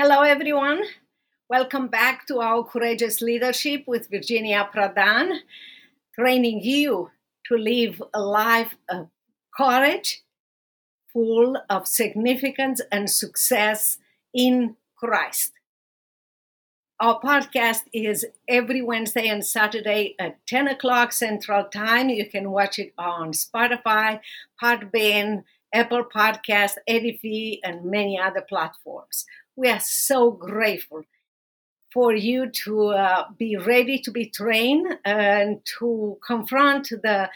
Hello, everyone. Welcome back to our Courageous Leadership with Virginia Prodan, training you to live a life of courage, full of significance and success in Christ. Our podcast is every Wednesday and Saturday at 10 o'clock Central Time. You can watch it on Spotify, Podbean, Apple Podcast, Edify, and many other platforms we are so grateful for you to uh, be ready to be trained and to confront the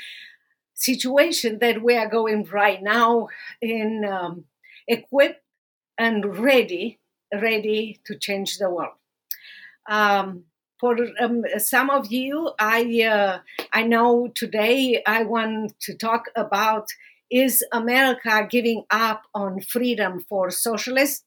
situation that we are going right now in um, equipped and ready ready to change the world. Um, for um, some of you i uh, i know today i want to talk about is america giving up on freedom for socialists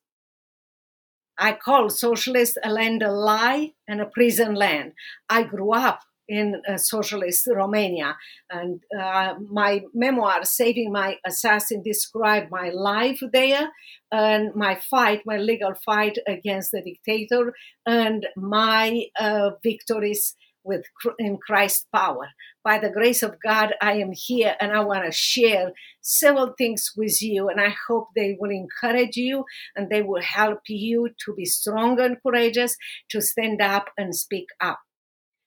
I call socialist a land a lie and a prison land. I grew up in uh, socialist Romania, and uh, my memoir, Saving My Assassin, described my life there and my fight, my legal fight against the dictator, and my uh, victories with in Christ's power. By the grace of God, I am here and I want to share several things with you. And I hope they will encourage you and they will help you to be strong and courageous, to stand up and speak up.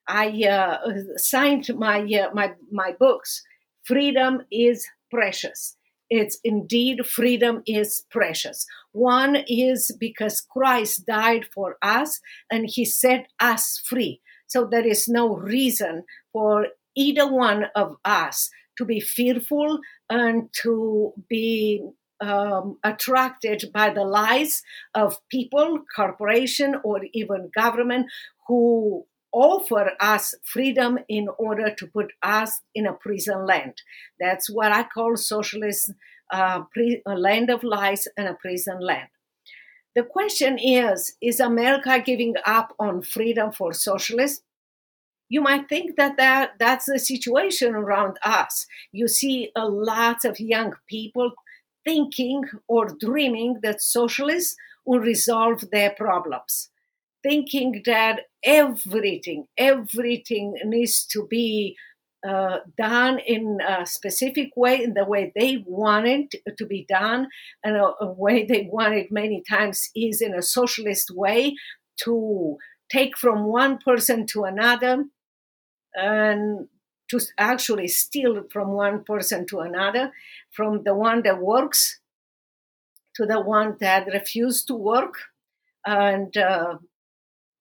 I uh, signed my uh, my my books. Freedom is precious. It's indeed freedom is precious. One is because Christ died for us and he set us free. So there is no reason for either one of us to be fearful and to be um, attracted by the lies of people, corporation, or even government who offer us freedom in order to put us in a prison land. That's what I call socialist uh, pre- a land of lies and a prison land. The question is Is America giving up on freedom for socialists? You might think that, that that's the situation around us. You see a lot of young people thinking or dreaming that socialists will resolve their problems, thinking that everything, everything needs to be uh, done in a specific way, in the way they want it to be done, and a, a way they want it many times is in a socialist way to take from one person to another and to actually steal from one person to another, from the one that works to the one that refuses to work, and uh,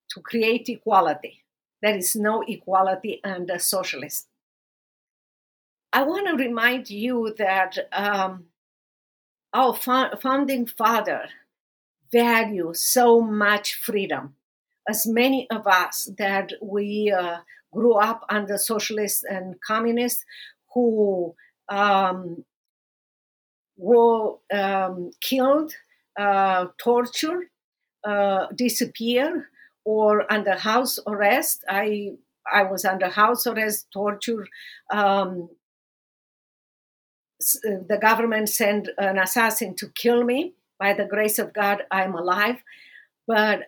to create equality. There is no equality under socialism. I want to remind you that um, our founding father valued so much freedom. As many of us that we uh, grew up under socialists and communists who um, were um, killed, uh, tortured, uh, disappear, or under house arrest. I I was under house arrest, torture. Um, the government sent an assassin to kill me. By the grace of God, I'm alive. But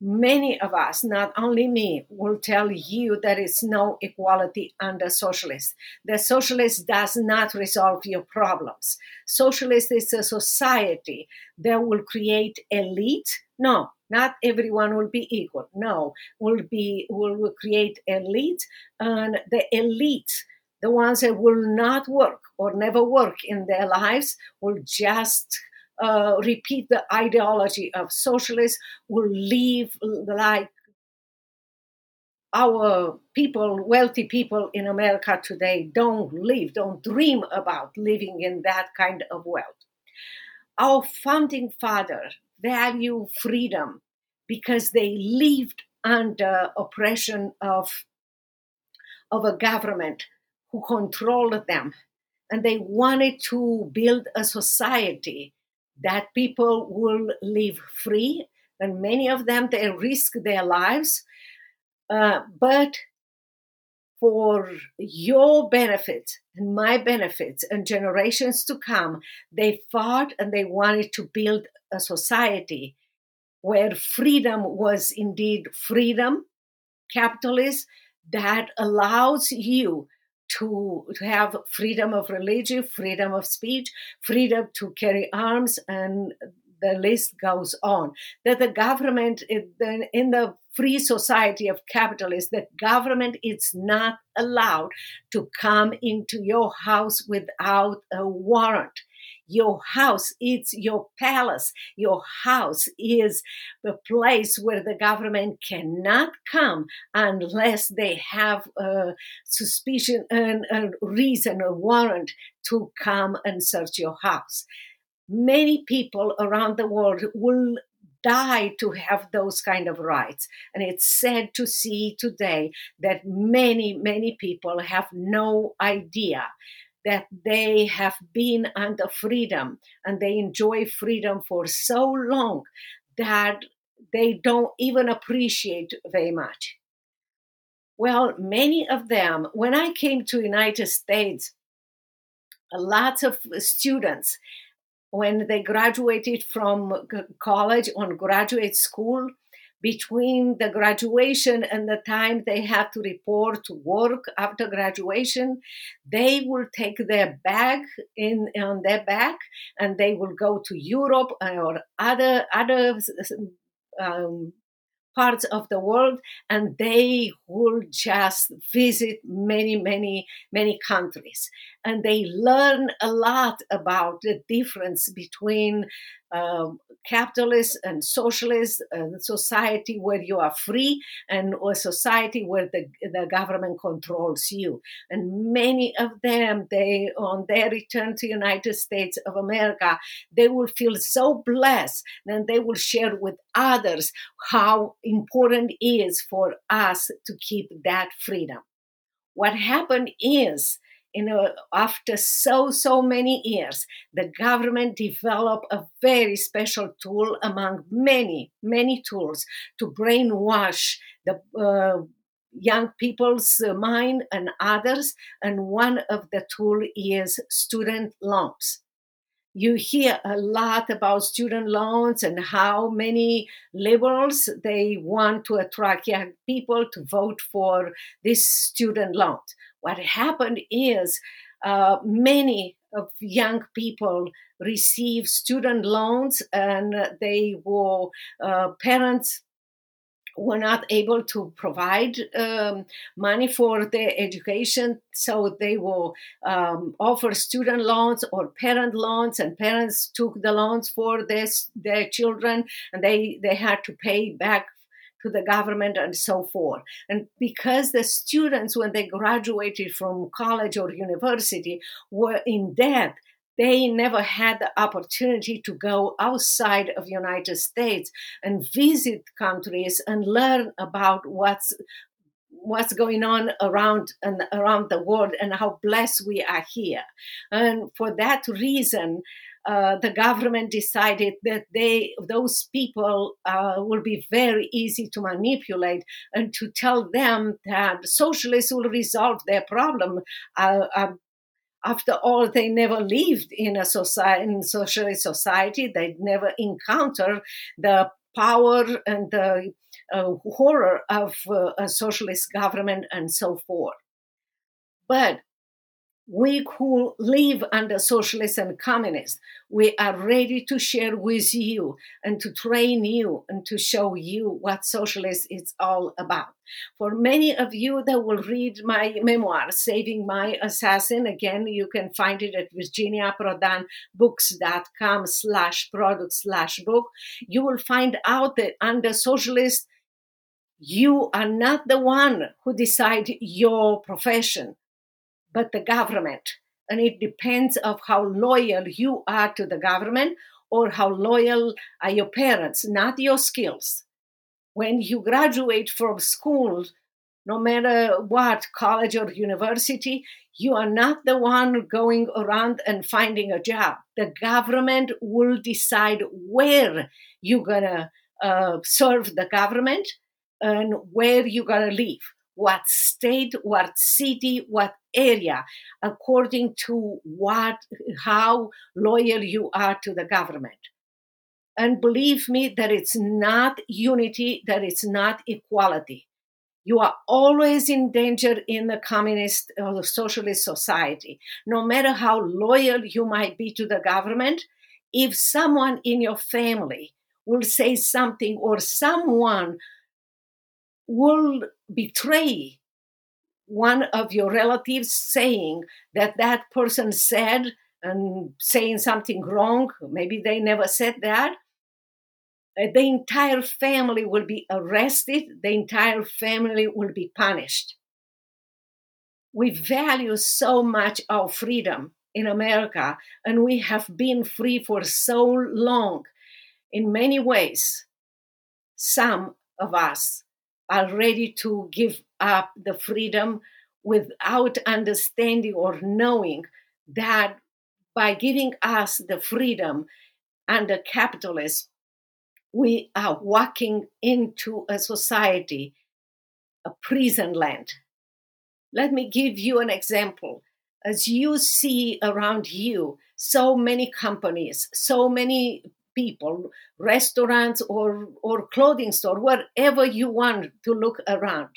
many of us, not only me, will tell you there is no equality under socialist. The socialist does not resolve your problems. Socialist is a society that will create elite. No, not everyone will be equal. No, will be will create elite, and the elite, the ones that will not work or never work in their lives, will just uh, repeat the ideology of socialists will live like our people, wealthy people in America today, don't live, don't dream about living in that kind of wealth. Our founding father value freedom because they lived under oppression of, of a government who controlled them. And they wanted to build a society that people will live free, and many of them they risk their lives. Uh, but for your benefit and my benefits and generations to come, they fought and they wanted to build a society where freedom was indeed freedom, capitalist, that allows you to, to have freedom of religion, freedom of speech, freedom to carry arms, and the list goes on. That the government, in the free society of capitalists, the government is not allowed to come into your house without a warrant. Your house, it's your palace. Your house is the place where the government cannot come unless they have a suspicion and a reason, a warrant to come and search your house. Many people around the world will die to have those kind of rights. And it's sad to see today that many, many people have no idea that they have been under freedom and they enjoy freedom for so long that they don't even appreciate very much. Well many of them when i came to united states lots of students when they graduated from college on graduate school between the graduation and the time they have to report to work after graduation they will take their bag in on their back and they will go to europe or other other um, parts of the world and they will just visit many many many countries. And they learn a lot about the difference between um, capitalist and socialist uh, society where you are free and a society where the, the government controls you. And many of them they on their return to united states of america they will feel so blessed and they will share with others how important it is for us to keep that freedom. What happened is you know, after so, so many years, the government developed a very special tool among many, many tools to brainwash the uh, young people's mind and others. And one of the tool is student loans you hear a lot about student loans and how many liberals they want to attract young people to vote for this student loan what happened is uh, many of young people receive student loans and they were uh, parents were not able to provide um, money for their education, so they will um, offer student loans or parent loans, and parents took the loans for their, their children, and they, they had to pay back to the government and so forth. And because the students, when they graduated from college or university, were in debt, they never had the opportunity to go outside of united states and visit countries and learn about what's what's going on around and around the world and how blessed we are here and for that reason uh, the government decided that they those people uh, will be very easy to manipulate and to tell them that socialists will resolve their problem. Uh, um, after all, they never lived in a society, in socialist society. They never encountered the power and the uh, horror of uh, a socialist government and so forth. But we who live under socialists and communists, we are ready to share with you and to train you and to show you what socialist is all about. For many of you that will read my memoir, Saving My Assassin, again, you can find it at virginiaprodanbooks.com slash product slash book. You will find out that under socialist, you are not the one who decide your profession but the government. And it depends of how loyal you are to the government or how loyal are your parents, not your skills. When you graduate from school, no matter what, college or university, you are not the one going around and finding a job. The government will decide where you're gonna uh, serve the government and where you're gonna live what state, what city, what area, according to what, how loyal you are to the government. And believe me, that it's not unity, that it's not equality. You are always in danger in the communist or the socialist society. No matter how loyal you might be to the government, if someone in your family will say something or someone will betray one of your relatives saying that that person said and saying something wrong, maybe they never said that, uh, the entire family will be arrested, the entire family will be punished. We value so much our freedom in America, and we have been free for so long in many ways. Some of us are ready to give up the freedom without understanding or knowing that by giving us the freedom under capitalism, we are walking into a society, a prison land. Let me give you an example. As you see around you, so many companies, so many people, restaurants or, or clothing store, wherever you want to look around,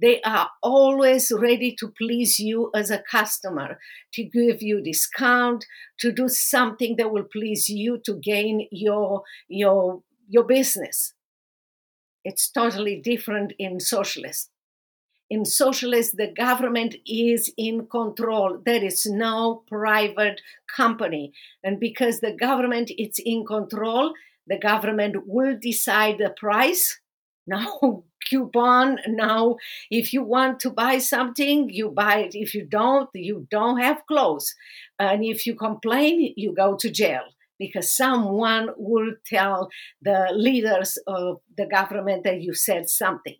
they are always ready to please you as a customer, to give you discount, to do something that will please you to gain your your your business. It's totally different in socialist. In socialist, the government is in control. There is no private company. And because the government is in control, the government will decide the price. No coupon. Now, if you want to buy something, you buy it. If you don't, you don't have clothes. And if you complain, you go to jail because someone will tell the leaders of the government that you said something.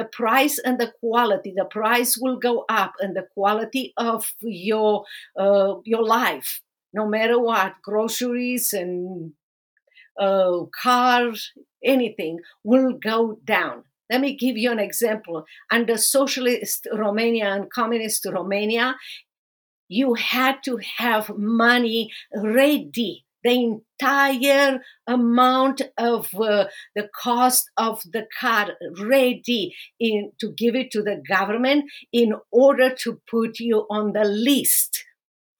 The price and the quality, the price will go up, and the quality of your uh, your life, no matter what, groceries and uh, cars, anything, will go down. Let me give you an example. Under socialist Romania and communist Romania, you had to have money ready the entire amount of uh, the cost of the car ready in, to give it to the government in order to put you on the list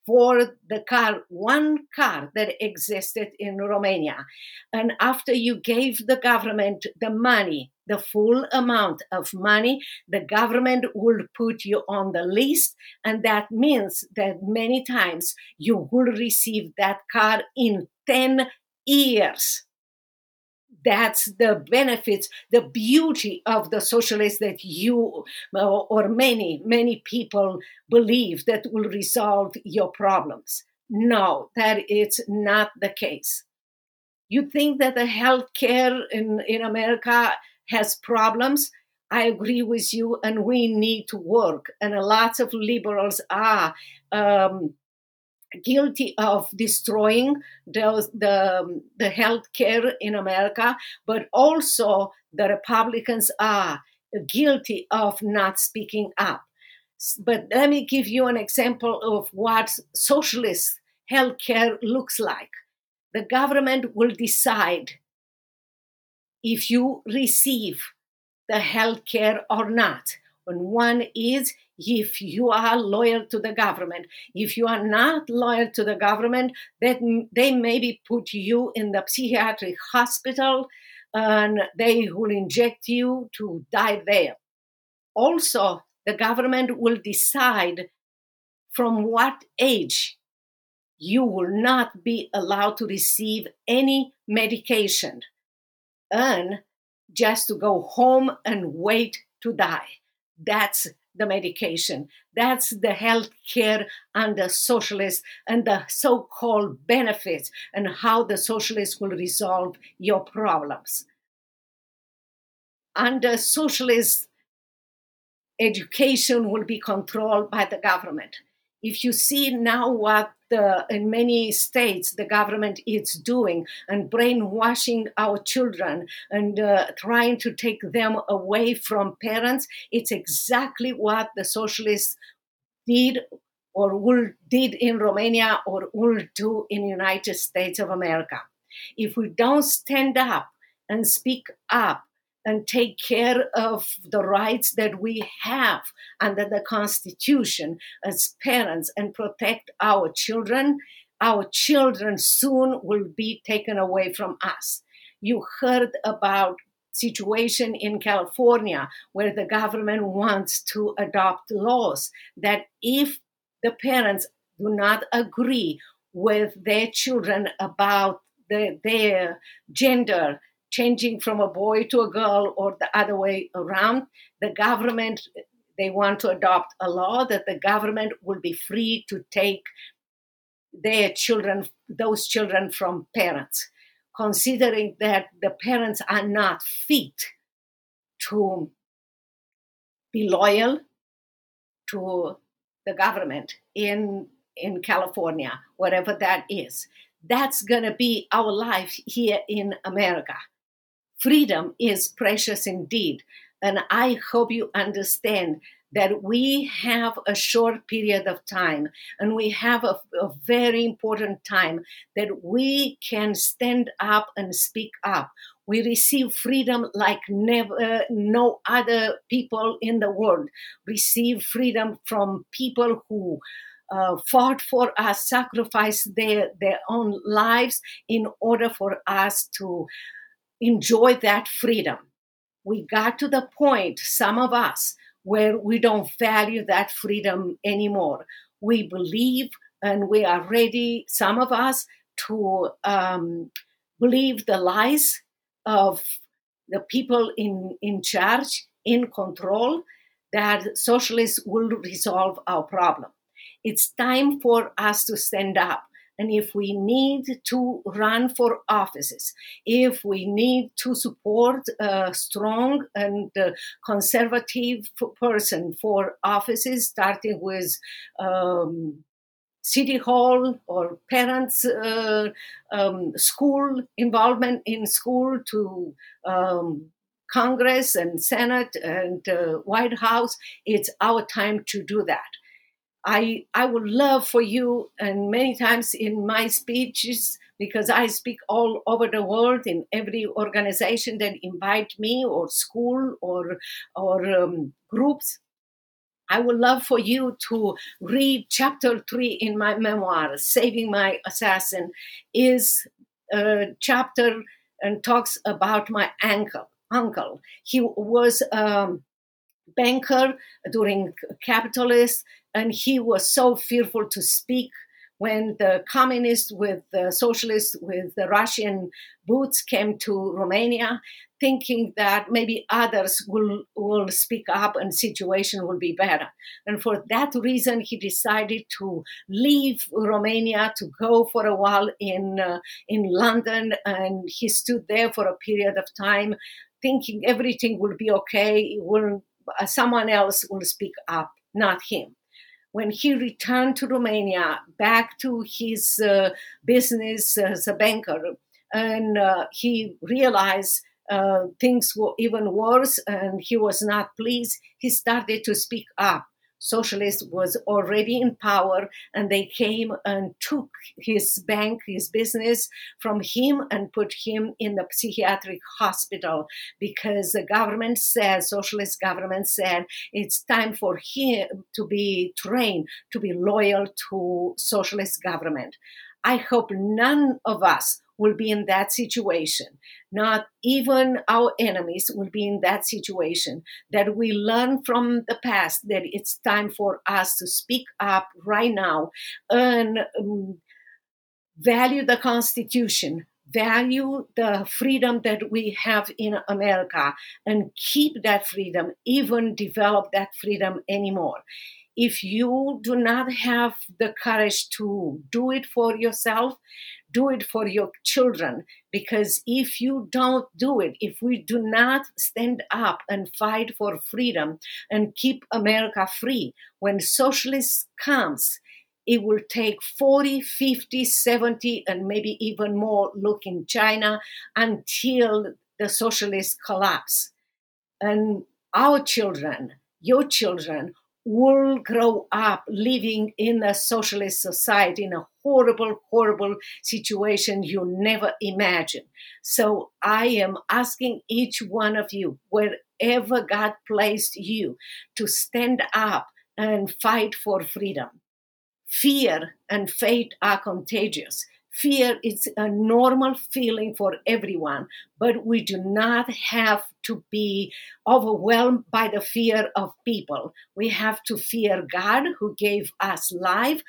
for the car, one car that existed in Romania. And after you gave the government the money, the full amount of money, the government will put you on the list. And that means that many times you will receive that car in 10 years that's the benefits, the beauty of the socialists that you uh, or many, many people believe that will resolve your problems. No, that is not the case. You think that the healthcare in, in America has problems? I agree with you, and we need to work. And a lot of liberals are um, guilty of destroying the, the, the health care in America, but also the Republicans are guilty of not speaking up. But let me give you an example of what socialist healthcare looks like. The government will decide if you receive the health care or not. And one is if you are loyal to the government. If you are not loyal to the government, that they maybe put you in the psychiatric hospital and they will inject you to die there. Also, the government will decide from what age you will not be allowed to receive any medication and just to go home and wait to die. That's the medication. That's the health care under socialists and the so called benefits and how the socialists will resolve your problems. Under socialist education will be controlled by the government. If you see now what the, in many states the government is doing and brainwashing our children and uh, trying to take them away from parents, it's exactly what the socialists did or will did in Romania or will do in United States of America. If we don't stand up and speak up and take care of the rights that we have under the Constitution as parents and protect our children, our children soon will be taken away from us. You heard about situation in California where the government wants to adopt laws that if the parents do not agree with their children about the, their gender changing from a boy to a girl or the other way around, the government they want to adopt a law that the government will be free to take their children, those children from parents, considering that the parents are not fit to be loyal to the government in in California, whatever that is. That's going to be our life here in America freedom is precious indeed. And I hope you understand that we have a short period of time and we have a, a, very important time that we can stand up and speak up. We receive freedom like never, no other people in the world receive freedom from people who uh, fought for us, sacrificed their, their own lives in order for us to enjoy that freedom. We got to the point, some of us, where we don't value that freedom anymore. We believe and we are ready, some of us, to um, believe the lies of the people in, in charge, in control, that socialists will resolve our problem. It's time for us to stand up and if we need to run for offices, if we need to support a strong and uh, conservative person for offices, starting with um, city hall or parents uh, um, school involvement in school to um, congress and senate and uh, white house it's our time to do that I I would love for you, and many times in my speeches, because I speak all over the world in every organization that invite me, or school, or or um, groups. I would love for you to read chapter three in my memoir, "Saving My Assassin," is a chapter and talks about my uncle. Uncle, he was. Um, banker during capitalist and he was so fearful to speak when the communists with the socialists with the Russian boots came to Romania, thinking that maybe others will will speak up and situation will be better. And for that reason, he decided to leave Romania to go for a while in uh, in London, and he stood there for a period of time, thinking everything will be okay. It Will someone else will speak up, not him. When he returned to Romania, back to his uh, business as a banker, and uh, he realized uh, things were even worse and he was not pleased, he started to speak up socialist was already in power and they came and took his bank his business from him and put him in the psychiatric hospital because the government said socialist government said it's time for him to be trained to be loyal to socialist government. I hope none of us will be in that situation. Not even our enemies will be in that situation. That we learn from the past that it's time for us to speak up right now and um, value the Constitution, value the freedom that we have in America, and keep that freedom, even develop that freedom anymore if you do not have the courage to do it for yourself, do it for your children. Because if you don't do it, if we do not stand up and fight for freedom and keep America free, when socialist comes, it will take 40, 50, 70, and maybe even more look in China until the socialists collapse. And our children, your children, will grow up living in a socialist society in a horrible, horrible situation you never imagine. So I am asking each one of you, wherever God placed you, to stand up and fight for freedom. Fear and faith are contagious. Fear is a normal feeling for everyone, but we do not have to be overwhelmed by the fear of people. We have to fear God who gave us life.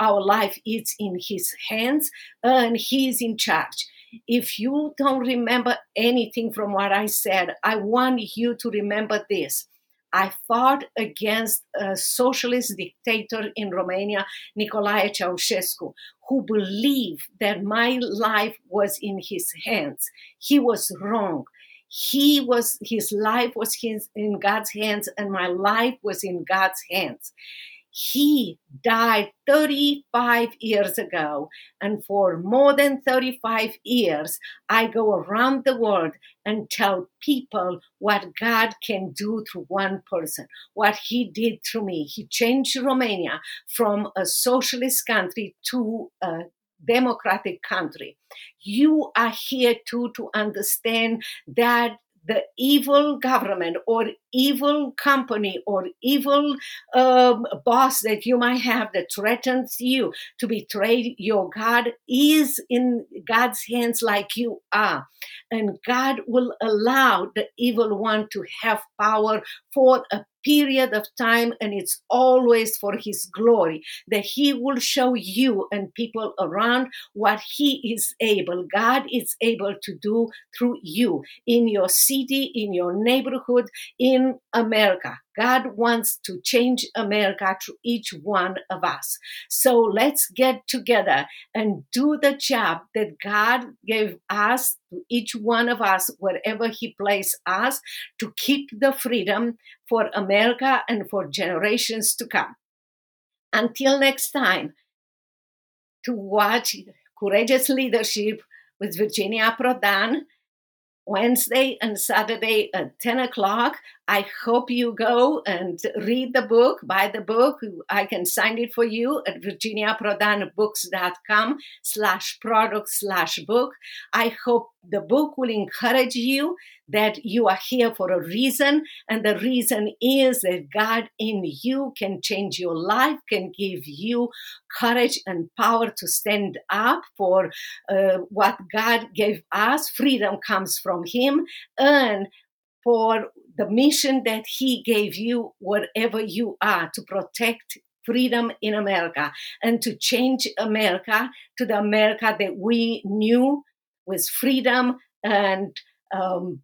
Our life is in His hands and He is in charge. If you don't remember anything from what I said, I want you to remember this. I fought against a socialist dictator in Romania, Nicolae Ceausescu, who believed that my life was in his hands. He was wrong. He was his life was his, in God's hands, and my life was in God's hands. He died 35 years ago, and for more than 35 years, I go around the world and tell people what God can do through one person, what He did through me. He changed Romania from a socialist country to a democratic country. You are here too to understand that the evil government or evil company or evil um, boss that you might have that threatens you to betray your God is in God's hands like you are. And God will allow the evil one to have power for a period of time and it's always for his glory that he will show you and people around what he is able god is able to do through you in your city in your neighborhood in america God wants to change America through each one of us. So let's get together and do the job that God gave us, to each one of us, wherever He placed us, to keep the freedom for America and for generations to come. Until next time, to watch Courageous Leadership with Virginia Prodan. Wednesday and Saturday at 10 o'clock. I hope you go and read the book, buy the book. I can sign it for you at virginiaprodanbooks.com slash product slash book. I hope the book will encourage you that you are here for a reason. And the reason is that God in you can change your life, can give you courage and power to stand up for uh, what God gave us. Freedom comes from Him. And for the mission that He gave you, wherever you are, to protect freedom in America and to change America to the America that we knew with freedom and um,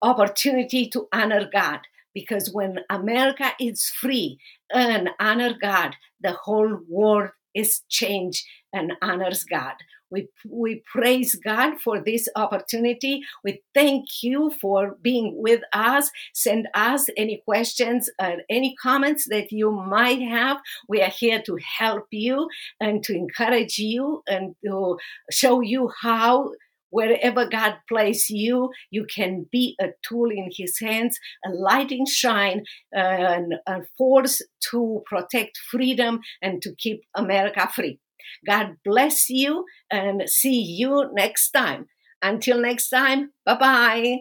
opportunity to honor God. Because when America is free and honor God, the whole world is changed and honors God. We, we praise God for this opportunity. We thank you for being with us. Send us any questions or any comments that you might have. We are here to help you and to encourage you and to show you how wherever God placed you, you can be a tool in His hands, a lighting shine, uh, and a force to protect freedom and to keep America free. God bless you and see you next time. Until next time, bye bye.